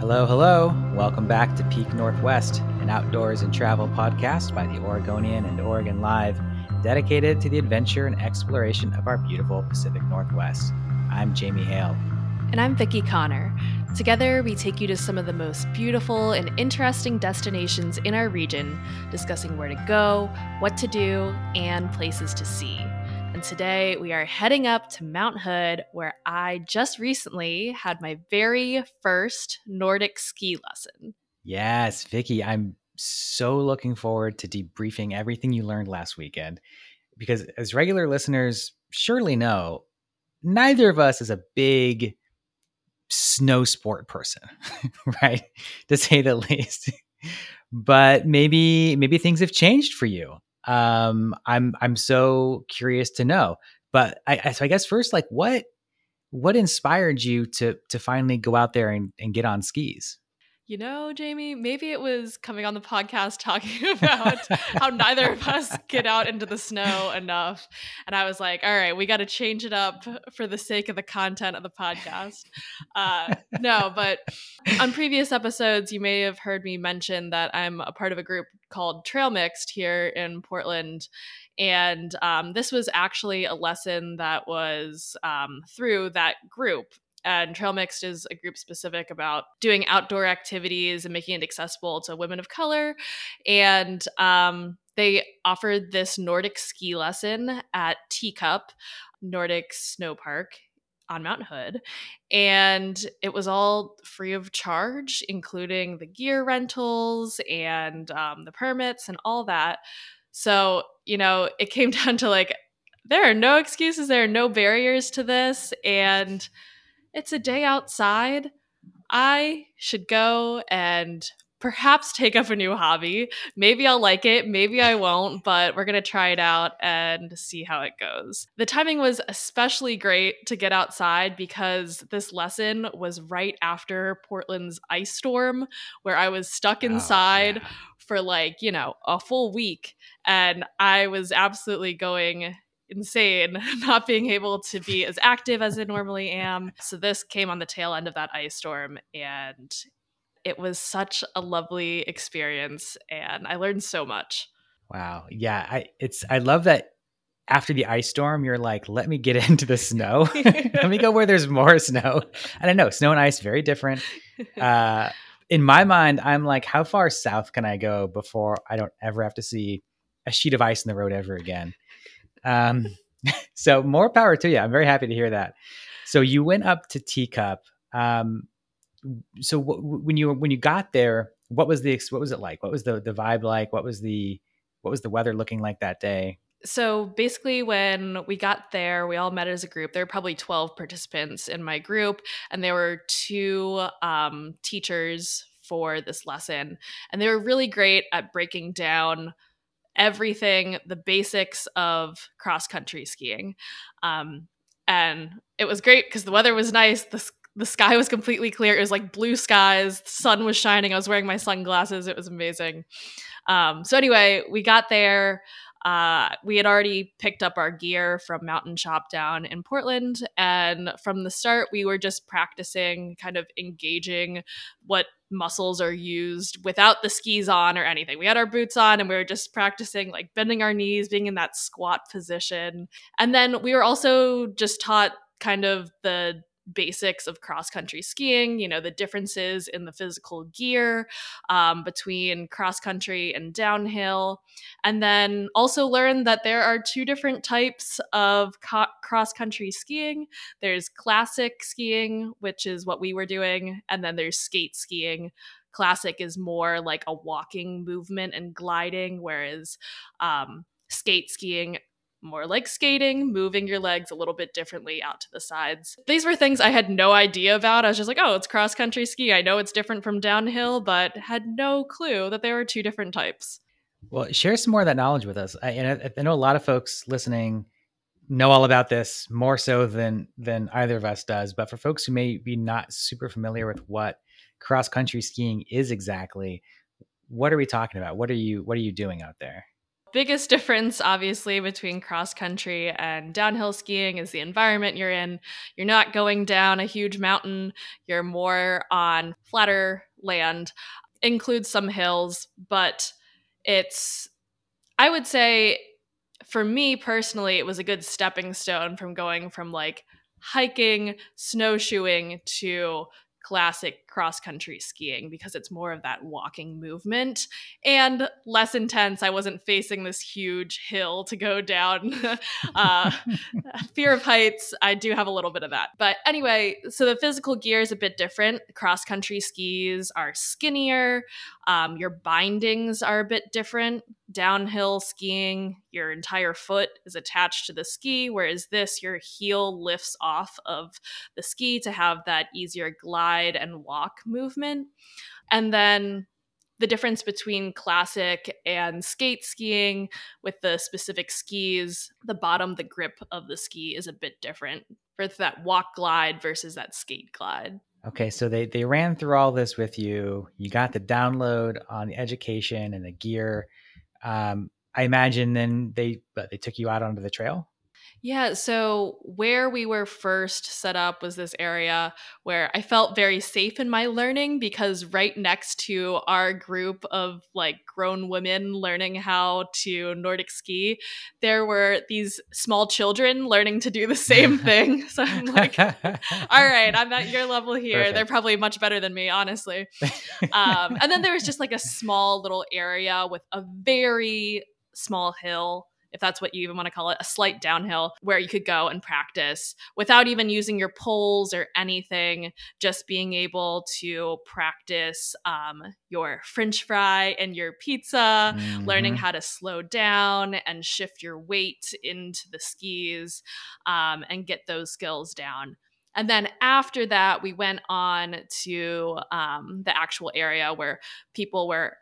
Hello, hello. Welcome back to Peak Northwest, an outdoors and travel podcast by the Oregonian and Oregon Live, dedicated to the adventure and exploration of our beautiful Pacific Northwest. I'm Jamie Hale. And I'm Vickie Connor. Together, we take you to some of the most beautiful and interesting destinations in our region, discussing where to go, what to do, and places to see. Today we are heading up to Mount Hood, where I just recently had my very first Nordic ski lesson. Yes, Vickie, I'm so looking forward to debriefing everything you learned last weekend. Because as regular listeners surely know, neither of us is a big snow sport person, right? To say the least. but maybe maybe things have changed for you um, I'm I'm so curious to know. But I, so I guess first, like, what what inspired you to to finally go out there and, and get on skis? You know, Jamie, maybe it was coming on the podcast talking about how neither of us get out into the snow enough. And I was like, all right, we got to change it up for the sake of the content of the podcast. Uh, no, but on previous episodes, you may have heard me mention that I'm a part of a group called Trail Mixed here in Portland. And um, this was actually a lesson that was um, through that group and Trail Mixed is a group specific about doing outdoor activities and making it accessible to women of color. And um, they offered this Nordic ski lesson at Teacup Nordic Snow Park on Mount Hood. And it was all free of charge, including the gear rentals and um, the permits and all that. So, you know, it came down to like, there are no excuses, there are no barriers to this. And it's a day outside. I should go and perhaps take up a new hobby. Maybe I'll like it, maybe I won't, but we're going to try it out and see how it goes. The timing was especially great to get outside because this lesson was right after Portland's ice storm, where I was stuck oh, inside oh, yeah. for like, you know, a full week. And I was absolutely going insane not being able to be as active as I normally am. So this came on the tail end of that ice storm and it was such a lovely experience and I learned so much. Wow. Yeah, I it's I love that after the ice storm you're like let me get into the snow. let me go where there's more snow. And I know snow and ice very different. Uh in my mind I'm like how far south can I go before I don't ever have to see a sheet of ice in the road ever again? Um, so more power to you. I'm very happy to hear that. So you went up to Teacup. Um, so when you when you got there, what was the what was it like? What was the the vibe like? What was the what was the weather looking like that day? So basically, when we got there, we all met as a group. There were probably 12 participants in my group, and there were two um, teachers for this lesson. And they were really great at breaking down everything, the basics of cross country skiing. Um, and it was great because the weather was nice. The, the sky was completely clear. It was like blue skies. The sun was shining. I was wearing my sunglasses. It was amazing. Um, so, anyway, we got there. Uh, we had already picked up our gear from Mountain Shop down in Portland. And from the start, we were just practicing, kind of engaging what muscles are used without the skis on or anything. We had our boots on and we were just practicing like bending our knees, being in that squat position. And then we were also just taught kind of the basics of cross country skiing, you know, the differences in the physical gear um, between cross country and downhill. And then also learn that there are two different types of co- cross country skiing there's classic skiing, which is what we were doing, and then there's skate skiing. Classic is more like a walking movement and gliding, whereas um, skate skiing more like skating, moving your legs a little bit differently out to the sides. These were things I had no idea about. I was just like, oh, it's cross country ski. I know it's different from downhill, but had no clue that there were two different types. Well, share some more of that knowledge with us. I, and I, I know a lot of folks listening know all about this more so than than either of us does. But for folks who may be not super familiar with what cross country skiing is exactly, what are we talking about? What are you what are you doing out there? Biggest difference, obviously, between cross country and downhill skiing is the environment you're in. You're not going down a huge mountain, you're more on flatter land, includes some hills, but it's, I would say, for me personally, it was a good stepping stone from going from like hiking, snowshoeing to classic cross country skiing because it's more of that walking movement and less intense. I wasn't facing this huge hill to go down. uh, fear of heights, I do have a little bit of that. But anyway, so the physical gear is a bit different. Cross country skis are skinnier, um, your bindings are a bit different. Downhill skiing, your entire foot is attached to the ski, whereas this, your heel lifts off of the ski to have that easier glide and walk movement. And then the difference between classic and skate skiing with the specific skis, the bottom, the grip of the ski is a bit different for that walk glide versus that skate glide. Okay, so they they ran through all this with you. You got the download on the education and the gear. Um, I imagine then they but they took you out onto the trail. Yeah, so where we were first set up was this area where I felt very safe in my learning because right next to our group of like grown women learning how to Nordic ski, there were these small children learning to do the same thing. So I'm like, all right, I'm at your level here. Perfect. They're probably much better than me, honestly. Um, and then there was just like a small little area with a very small hill if that's what you even want to call it, a slight downhill where you could go and practice without even using your poles or anything, just being able to practice um, your french fry and your pizza, mm-hmm. learning how to slow down and shift your weight into the skis um, and get those skills down. And then after that, we went on to um, the actual area where people were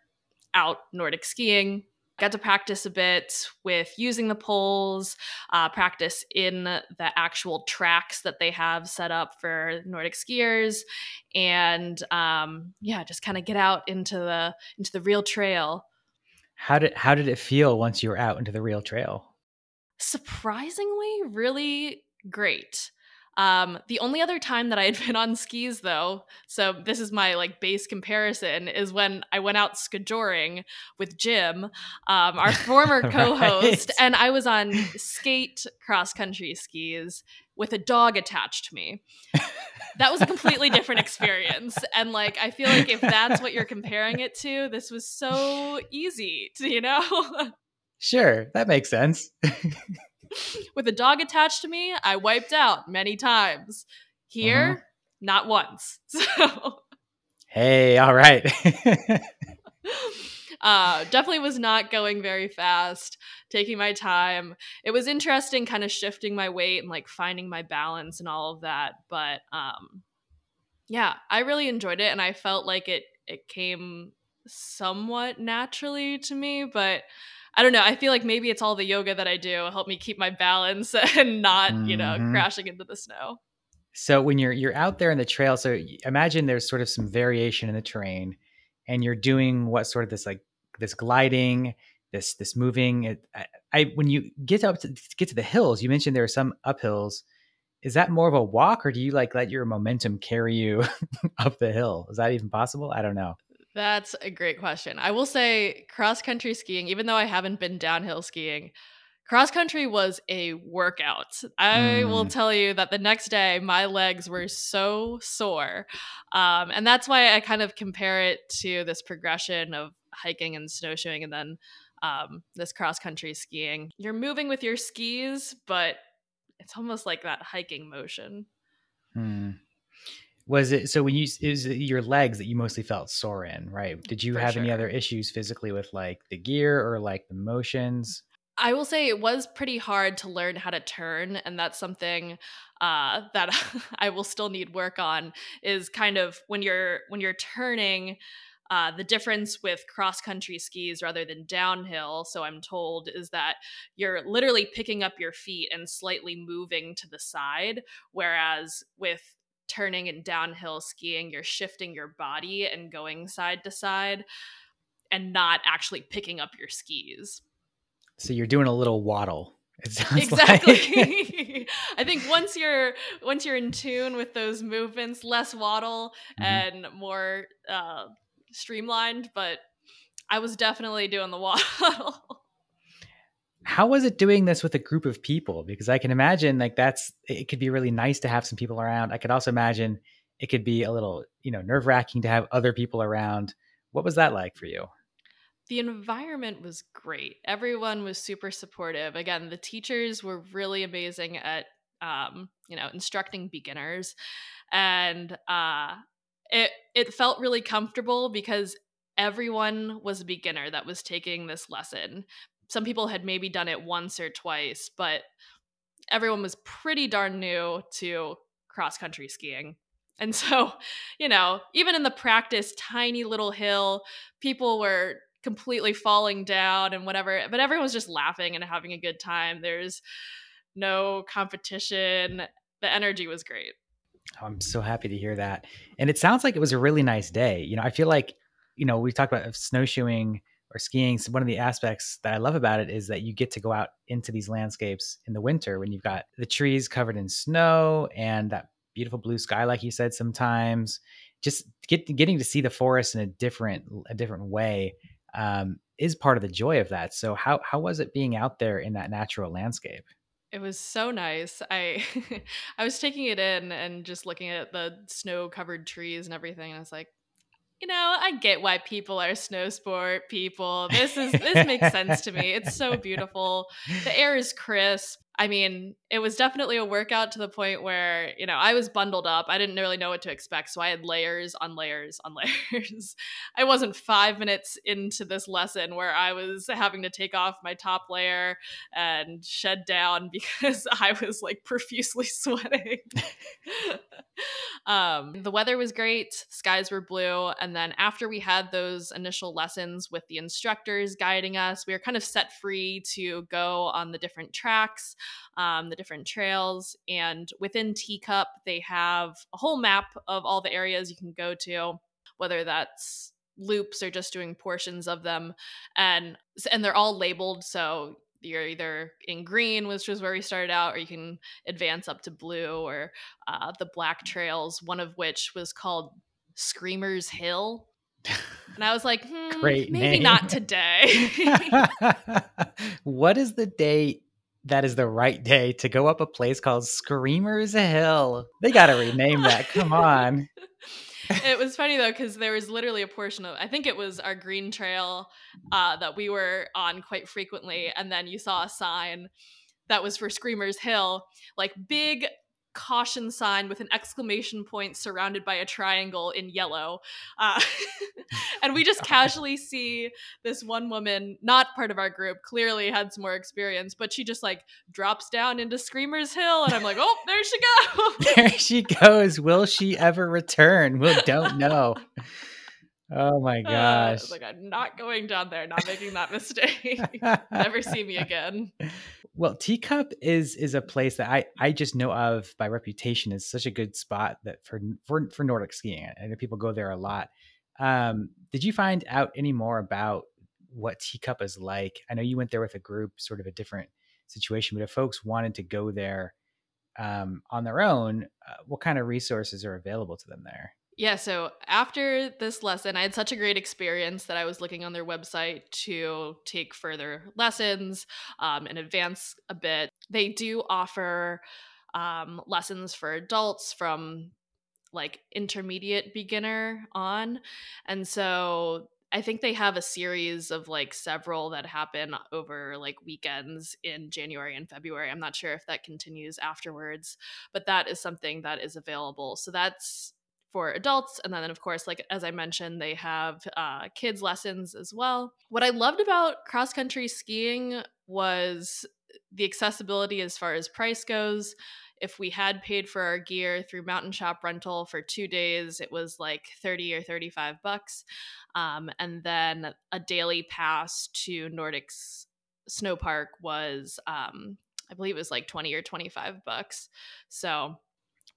out Nordic skiing got to practice a bit with using the poles, uh, practice in the actual tracks that they have set up for Nordic skiers, and um, yeah, just kind of get out into the into the real trail. How did how did it feel once you were out into the real trail? Surprisingly, really great. Um, the only other time that I had been on skis, though, so this is my like base comparison, is when I went out skijoring with Jim, um, our former co-host, right. and I was on skate cross country skis with a dog attached to me. That was a completely different experience, and like I feel like if that's what you're comparing it to, this was so easy, to, you know. Sure, that makes sense. with a dog attached to me, I wiped out many times. Here, uh-huh. not once. So Hey, all right. uh, definitely was not going very fast, taking my time. It was interesting kind of shifting my weight and like finding my balance and all of that, but um yeah, I really enjoyed it and I felt like it it came somewhat naturally to me, but I don't know. I feel like maybe it's all the yoga that I do help me keep my balance and not, mm-hmm. you know, mm-hmm. crashing into the snow. So when you're you're out there in the trail, so imagine there's sort of some variation in the terrain, and you're doing what sort of this like this gliding, this this moving. It, I, I, when you get up to get to the hills, you mentioned there are some uphills. Is that more of a walk, or do you like let your momentum carry you up the hill? Is that even possible? I don't know. That's a great question. I will say cross country skiing, even though I haven't been downhill skiing, cross country was a workout. I mm. will tell you that the next day my legs were so sore. Um, and that's why I kind of compare it to this progression of hiking and snowshoeing and then um, this cross country skiing. You're moving with your skis, but it's almost like that hiking motion. Hmm. Was it so when you it was your legs that you mostly felt sore in, right? Did you For have sure. any other issues physically with like the gear or like the motions? I will say it was pretty hard to learn how to turn, and that's something uh, that I will still need work on. Is kind of when you're when you're turning. Uh, the difference with cross country skis rather than downhill, so I'm told, is that you're literally picking up your feet and slightly moving to the side. Whereas with turning and downhill skiing, you're shifting your body and going side to side and not actually picking up your skis. So you're doing a little waddle. exactly. Like. I think once you're once you're in tune with those movements, less waddle mm-hmm. and more uh, streamlined. But I was definitely doing the waddle. How was it doing this with a group of people? Because I can imagine like that's it could be really nice to have some people around. I could also imagine it could be a little you know nerve wracking to have other people around. What was that like for you? the environment was great. Everyone was super supportive. Again, the teachers were really amazing at um, you know, instructing beginners. And uh it it felt really comfortable because everyone was a beginner that was taking this lesson. Some people had maybe done it once or twice, but everyone was pretty darn new to cross country skiing. And so, you know, even in the practice tiny little hill, people were completely falling down and whatever but everyone was just laughing and having a good time. There's no competition. The energy was great. Oh, i'm so happy to hear that. And it sounds like it was a really nice day. You know i feel like you know we talked about snowshoeing or skiing so one of the aspects that i love about it is that you get to go out into these landscapes in the winter when you've got the trees covered in snow and that beautiful blue sky like you said sometimes just get, getting to see the forest in a different a different way um, is part of the joy of that. So how how was it being out there in that natural landscape? It was so nice. I I was taking it in and just looking at the snow covered trees and everything, and I was like, you know, I get why people are snow sport people. This is this makes sense to me. It's so beautiful. The air is crisp. I mean, it was definitely a workout to the point where, you know, I was bundled up. I didn't really know what to expect. So I had layers on layers on layers. I wasn't five minutes into this lesson where I was having to take off my top layer and shed down because I was like profusely sweating. um, the weather was great, skies were blue. And then after we had those initial lessons with the instructors guiding us, we were kind of set free to go on the different tracks um, the different trails. And within Teacup, they have a whole map of all the areas you can go to, whether that's loops or just doing portions of them. And and they're all labeled so you're either in green, which was where we started out, or you can advance up to blue or uh, the black trails, one of which was called Screamers Hill. And I was like, hmm, Great maybe name. not today. what is the date that is the right day to go up a place called Screamers Hill. They got to rename that. Come on. it was funny though because there was literally a portion of I think it was our green trail uh, that we were on quite frequently, and then you saw a sign that was for Screamers Hill, like big caution sign with an exclamation point surrounded by a triangle in yellow. Uh, and we just casually see this one woman, not part of our group, clearly had some more experience, but she just like drops down into Screamers Hill. And I'm like, oh, there she goes. there she goes. Will she ever return? We don't know. Oh my uh, gosh. Uh, like, I'm not going down there, not making that mistake. Never see me again. Well, Teacup is is a place that I I just know of by reputation is such a good spot that for for for Nordic skiing. I know people go there a lot. Um, did you find out any more about what Teacup is like? I know you went there with a group, sort of a different situation, but if folks wanted to go there um, on their own, uh, what kind of resources are available to them there? Yeah, so after this lesson, I had such a great experience that I was looking on their website to take further lessons um, and advance a bit. They do offer um, lessons for adults from like intermediate beginner on. And so I think they have a series of like several that happen over like weekends in January and February. I'm not sure if that continues afterwards, but that is something that is available. So that's for adults. And then, of course, like as I mentioned, they have uh, kids' lessons as well. What I loved about cross country skiing was the accessibility as far as price goes. If we had paid for our gear through Mountain Shop rental for two days, it was like 30 or 35 bucks. Um, and then a daily pass to Nordic's snow park was, um, I believe it was like 20 or 25 bucks. So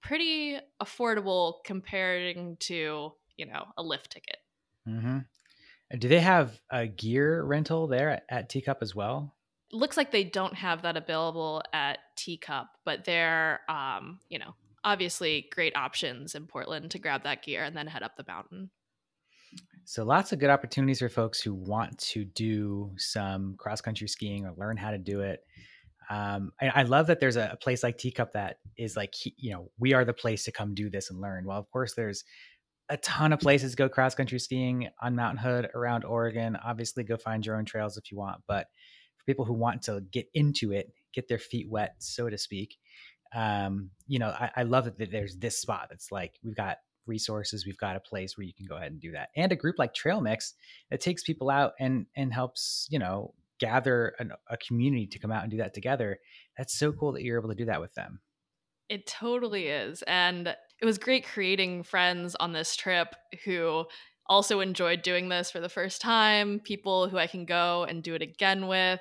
pretty affordable comparing to, you know, a lift ticket. Mm-hmm. Do they have a gear rental there at, at Teacup as well? looks like they don't have that available at Teacup, but they're, um, you know, obviously great options in Portland to grab that gear and then head up the mountain. So lots of good opportunities for folks who want to do some cross country skiing or learn how to do it. Um, I, I, love that there's a, a, place like Teacup that is like, you know, we are the place to come do this and learn. Well, of course, there's a ton of places to go cross country skiing on Mountain Hood around Oregon. Obviously, go find your own trails if you want, but for people who want to get into it, get their feet wet, so to speak. Um, you know, I, I love that there's this spot that's like we've got resources, we've got a place where you can go ahead and do that, and a group like Trail Mixed that takes people out and and helps you know gather an, a community to come out and do that together. That's so cool that you're able to do that with them. It totally is, and it was great creating friends on this trip who also enjoyed doing this for the first time, people who I can go and do it again with.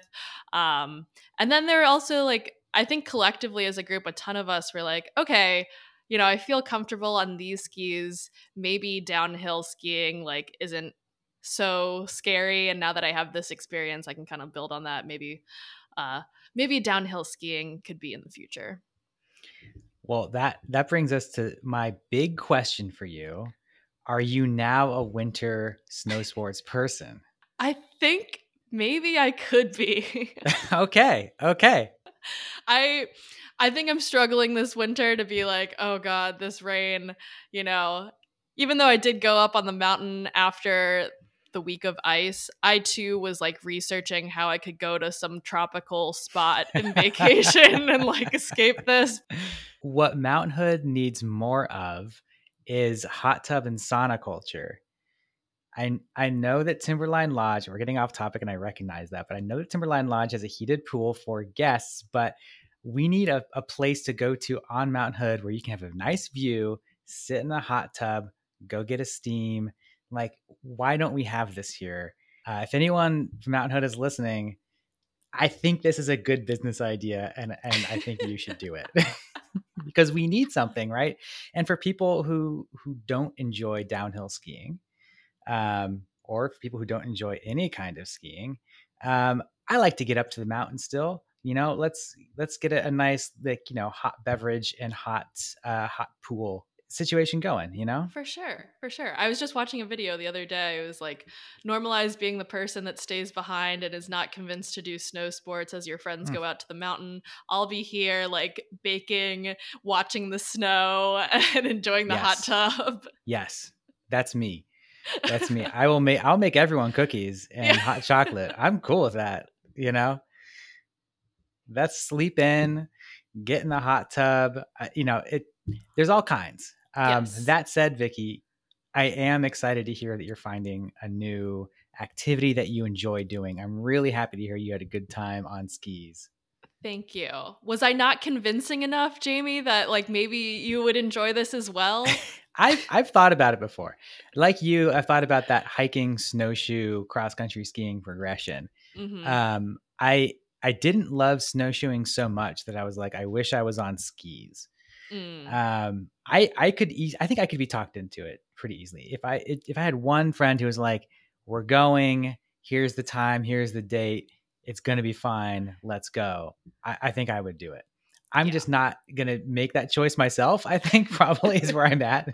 Um, and then there are also like, I think collectively as a group, a ton of us were like, okay, you know, I feel comfortable on these skis. Maybe downhill skiing like isn't so scary. And now that I have this experience, I can kind of build on that. Maybe, uh, maybe downhill skiing could be in the future. Well, that that brings us to my big question for you are you now a winter snow sports person? I think maybe I could be. okay. Okay. I I think I'm struggling this winter to be like, "Oh god, this rain, you know, even though I did go up on the mountain after the week of ice, I too was like researching how I could go to some tropical spot in vacation and like escape this. What Mount Hood needs more of is hot tub and sauna culture. I I know that Timberline Lodge, we're getting off topic and I recognize that, but I know that Timberline Lodge has a heated pool for guests, but we need a, a place to go to on Mount Hood where you can have a nice view, sit in a hot tub, go get a steam. Like, why don't we have this here? Uh, if anyone from Mountain Hood is listening, I think this is a good business idea and, and I think you should do it. because we need something, right? And for people who who don't enjoy downhill skiing, um, or for people who don't enjoy any kind of skiing, um, I like to get up to the mountain still. You know, let's let's get a, a nice like you know hot beverage and hot uh, hot pool situation going, you know? For sure. For sure. I was just watching a video the other day. It was like normalize being the person that stays behind and is not convinced to do snow sports as your friends mm. go out to the mountain. I'll be here like baking, watching the snow and enjoying the yes. hot tub. Yes. That's me. That's me. I will make I'll make everyone cookies and yeah. hot chocolate. I'm cool with that, you know? Let's sleep in, get in the hot tub. you know, it there's all kinds. Um, yes. That said, Vickie, I am excited to hear that you're finding a new activity that you enjoy doing. I'm really happy to hear you had a good time on skis. Thank you. Was I not convincing enough, Jamie, that like maybe you would enjoy this as well? I've I've thought about it before. Like you, I've thought about that hiking, snowshoe, cross country skiing progression. Mm-hmm. Um, I I didn't love snowshoeing so much that I was like, I wish I was on skis. Mm. Um, I I could e- I think I could be talked into it pretty easily if I if I had one friend who was like, "We're going. Here's the time. Here's the date. It's gonna be fine. Let's go." I, I think I would do it. I'm yeah. just not gonna make that choice myself. I think probably is where I'm at.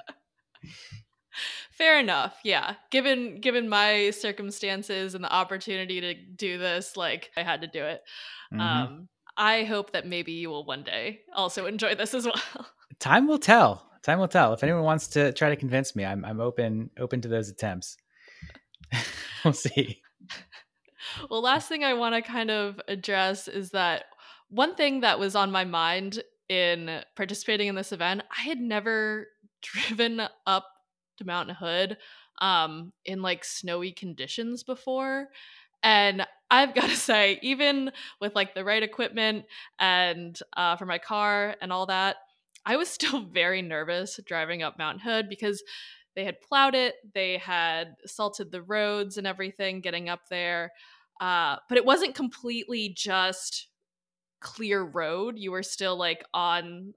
Fair enough. Yeah. Given given my circumstances and the opportunity to do this, like I had to do it. Mm-hmm. Um I hope that maybe you will one day also enjoy this as well. Time will tell. Time will tell. If anyone wants to try to convince me, I'm I'm open open to those attempts. we'll see. Well, last thing I want to kind of address is that one thing that was on my mind in participating in this event, I had never driven up to Mountain Hood um, in like snowy conditions before. And I've got to say, even with like the right equipment and uh, for my car and all that, I was still very nervous driving up Mount Hood because they had plowed it, they had salted the roads and everything getting up there. Uh, but it wasn't completely just clear road. You were still like on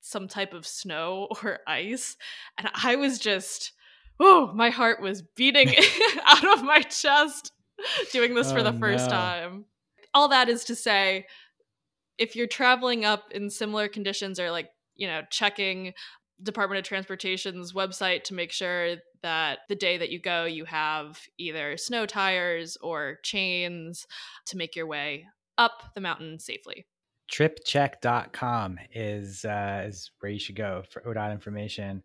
some type of snow or ice. And I was just, oh, my heart was beating out of my chest doing this oh, for the first no. time. All that is to say, if you're traveling up in similar conditions or like, you know, checking Department of Transportation's website to make sure that the day that you go, you have either snow tires or chains to make your way up the mountain safely. Tripcheck.com is uh, is where you should go for ODOT information.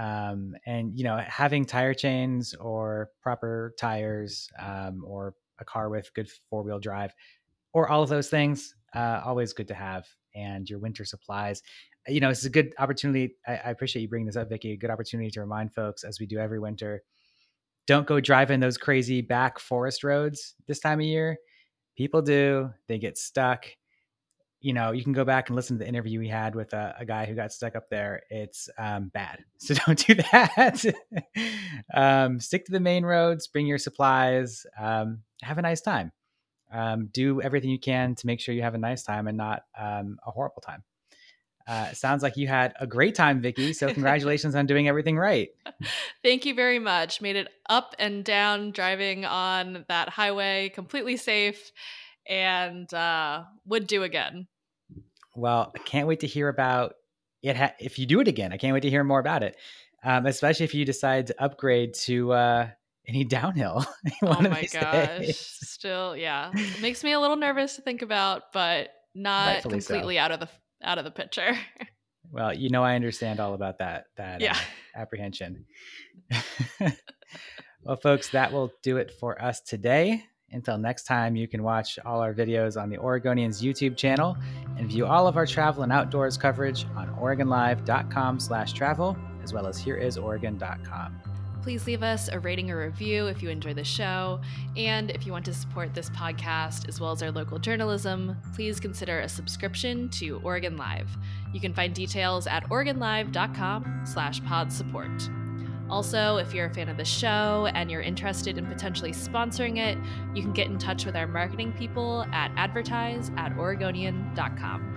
Um, and you know, having tire chains or proper tires, um, or a car with good four wheel drive, or all of those things, uh, always good to have. And your winter supplies. You know, it's a good opportunity. I, I appreciate you bringing this up, Vickie. A good opportunity to remind folks, as we do every winter, don't go driving those crazy back forest roads this time of year. People do. They get stuck you know, you can go back and listen to the interview we had with a, a guy who got stuck up there. It's um, bad. So don't do that. um, stick to the main roads, bring your supplies, um, have a nice time. Um, do everything you can to make sure you have a nice time and not um, a horrible time. Uh, sounds like you had a great time, Vickie. So congratulations on doing everything right. Thank you very much. Made it up and down driving on that highway completely safe and uh, would do again. Well, I can't wait to hear about it. Ha- if you do it again, I can't wait to hear more about it. Um, especially if you decide to upgrade to uh, any downhill. oh my gosh! Days. Still, yeah, it makes me a little nervous to think about, but not Rightfully completely so. out of the out of the picture. well, you know, I understand all about that. That yeah. Uh, apprehension. well, folks, that will do it for us today. Until next time, you can watch all our videos on the Oregonians YouTube channel and view all of our travel and outdoors coverage on OregonLive.com slash travel, as well as HereIsOregon.com. Please leave us a rating or review if you enjoy the show. And if you want to support this podcast as well as our local journalism, please consider a subscription to Oregon Live. You can find details at OregonLive.com slash pod support. Also, if you're a fan of the show and you're interested in potentially sponsoring it, you can get in touch with our marketing people at advertise at oregonian.com.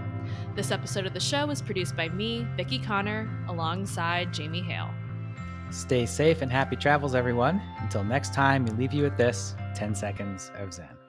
This episode of the show was produced by me, Vickie Connor, alongside Jamie Hale. Stay safe and happy travels, everyone. Until next time, we leave you with this 10 seconds of Zen.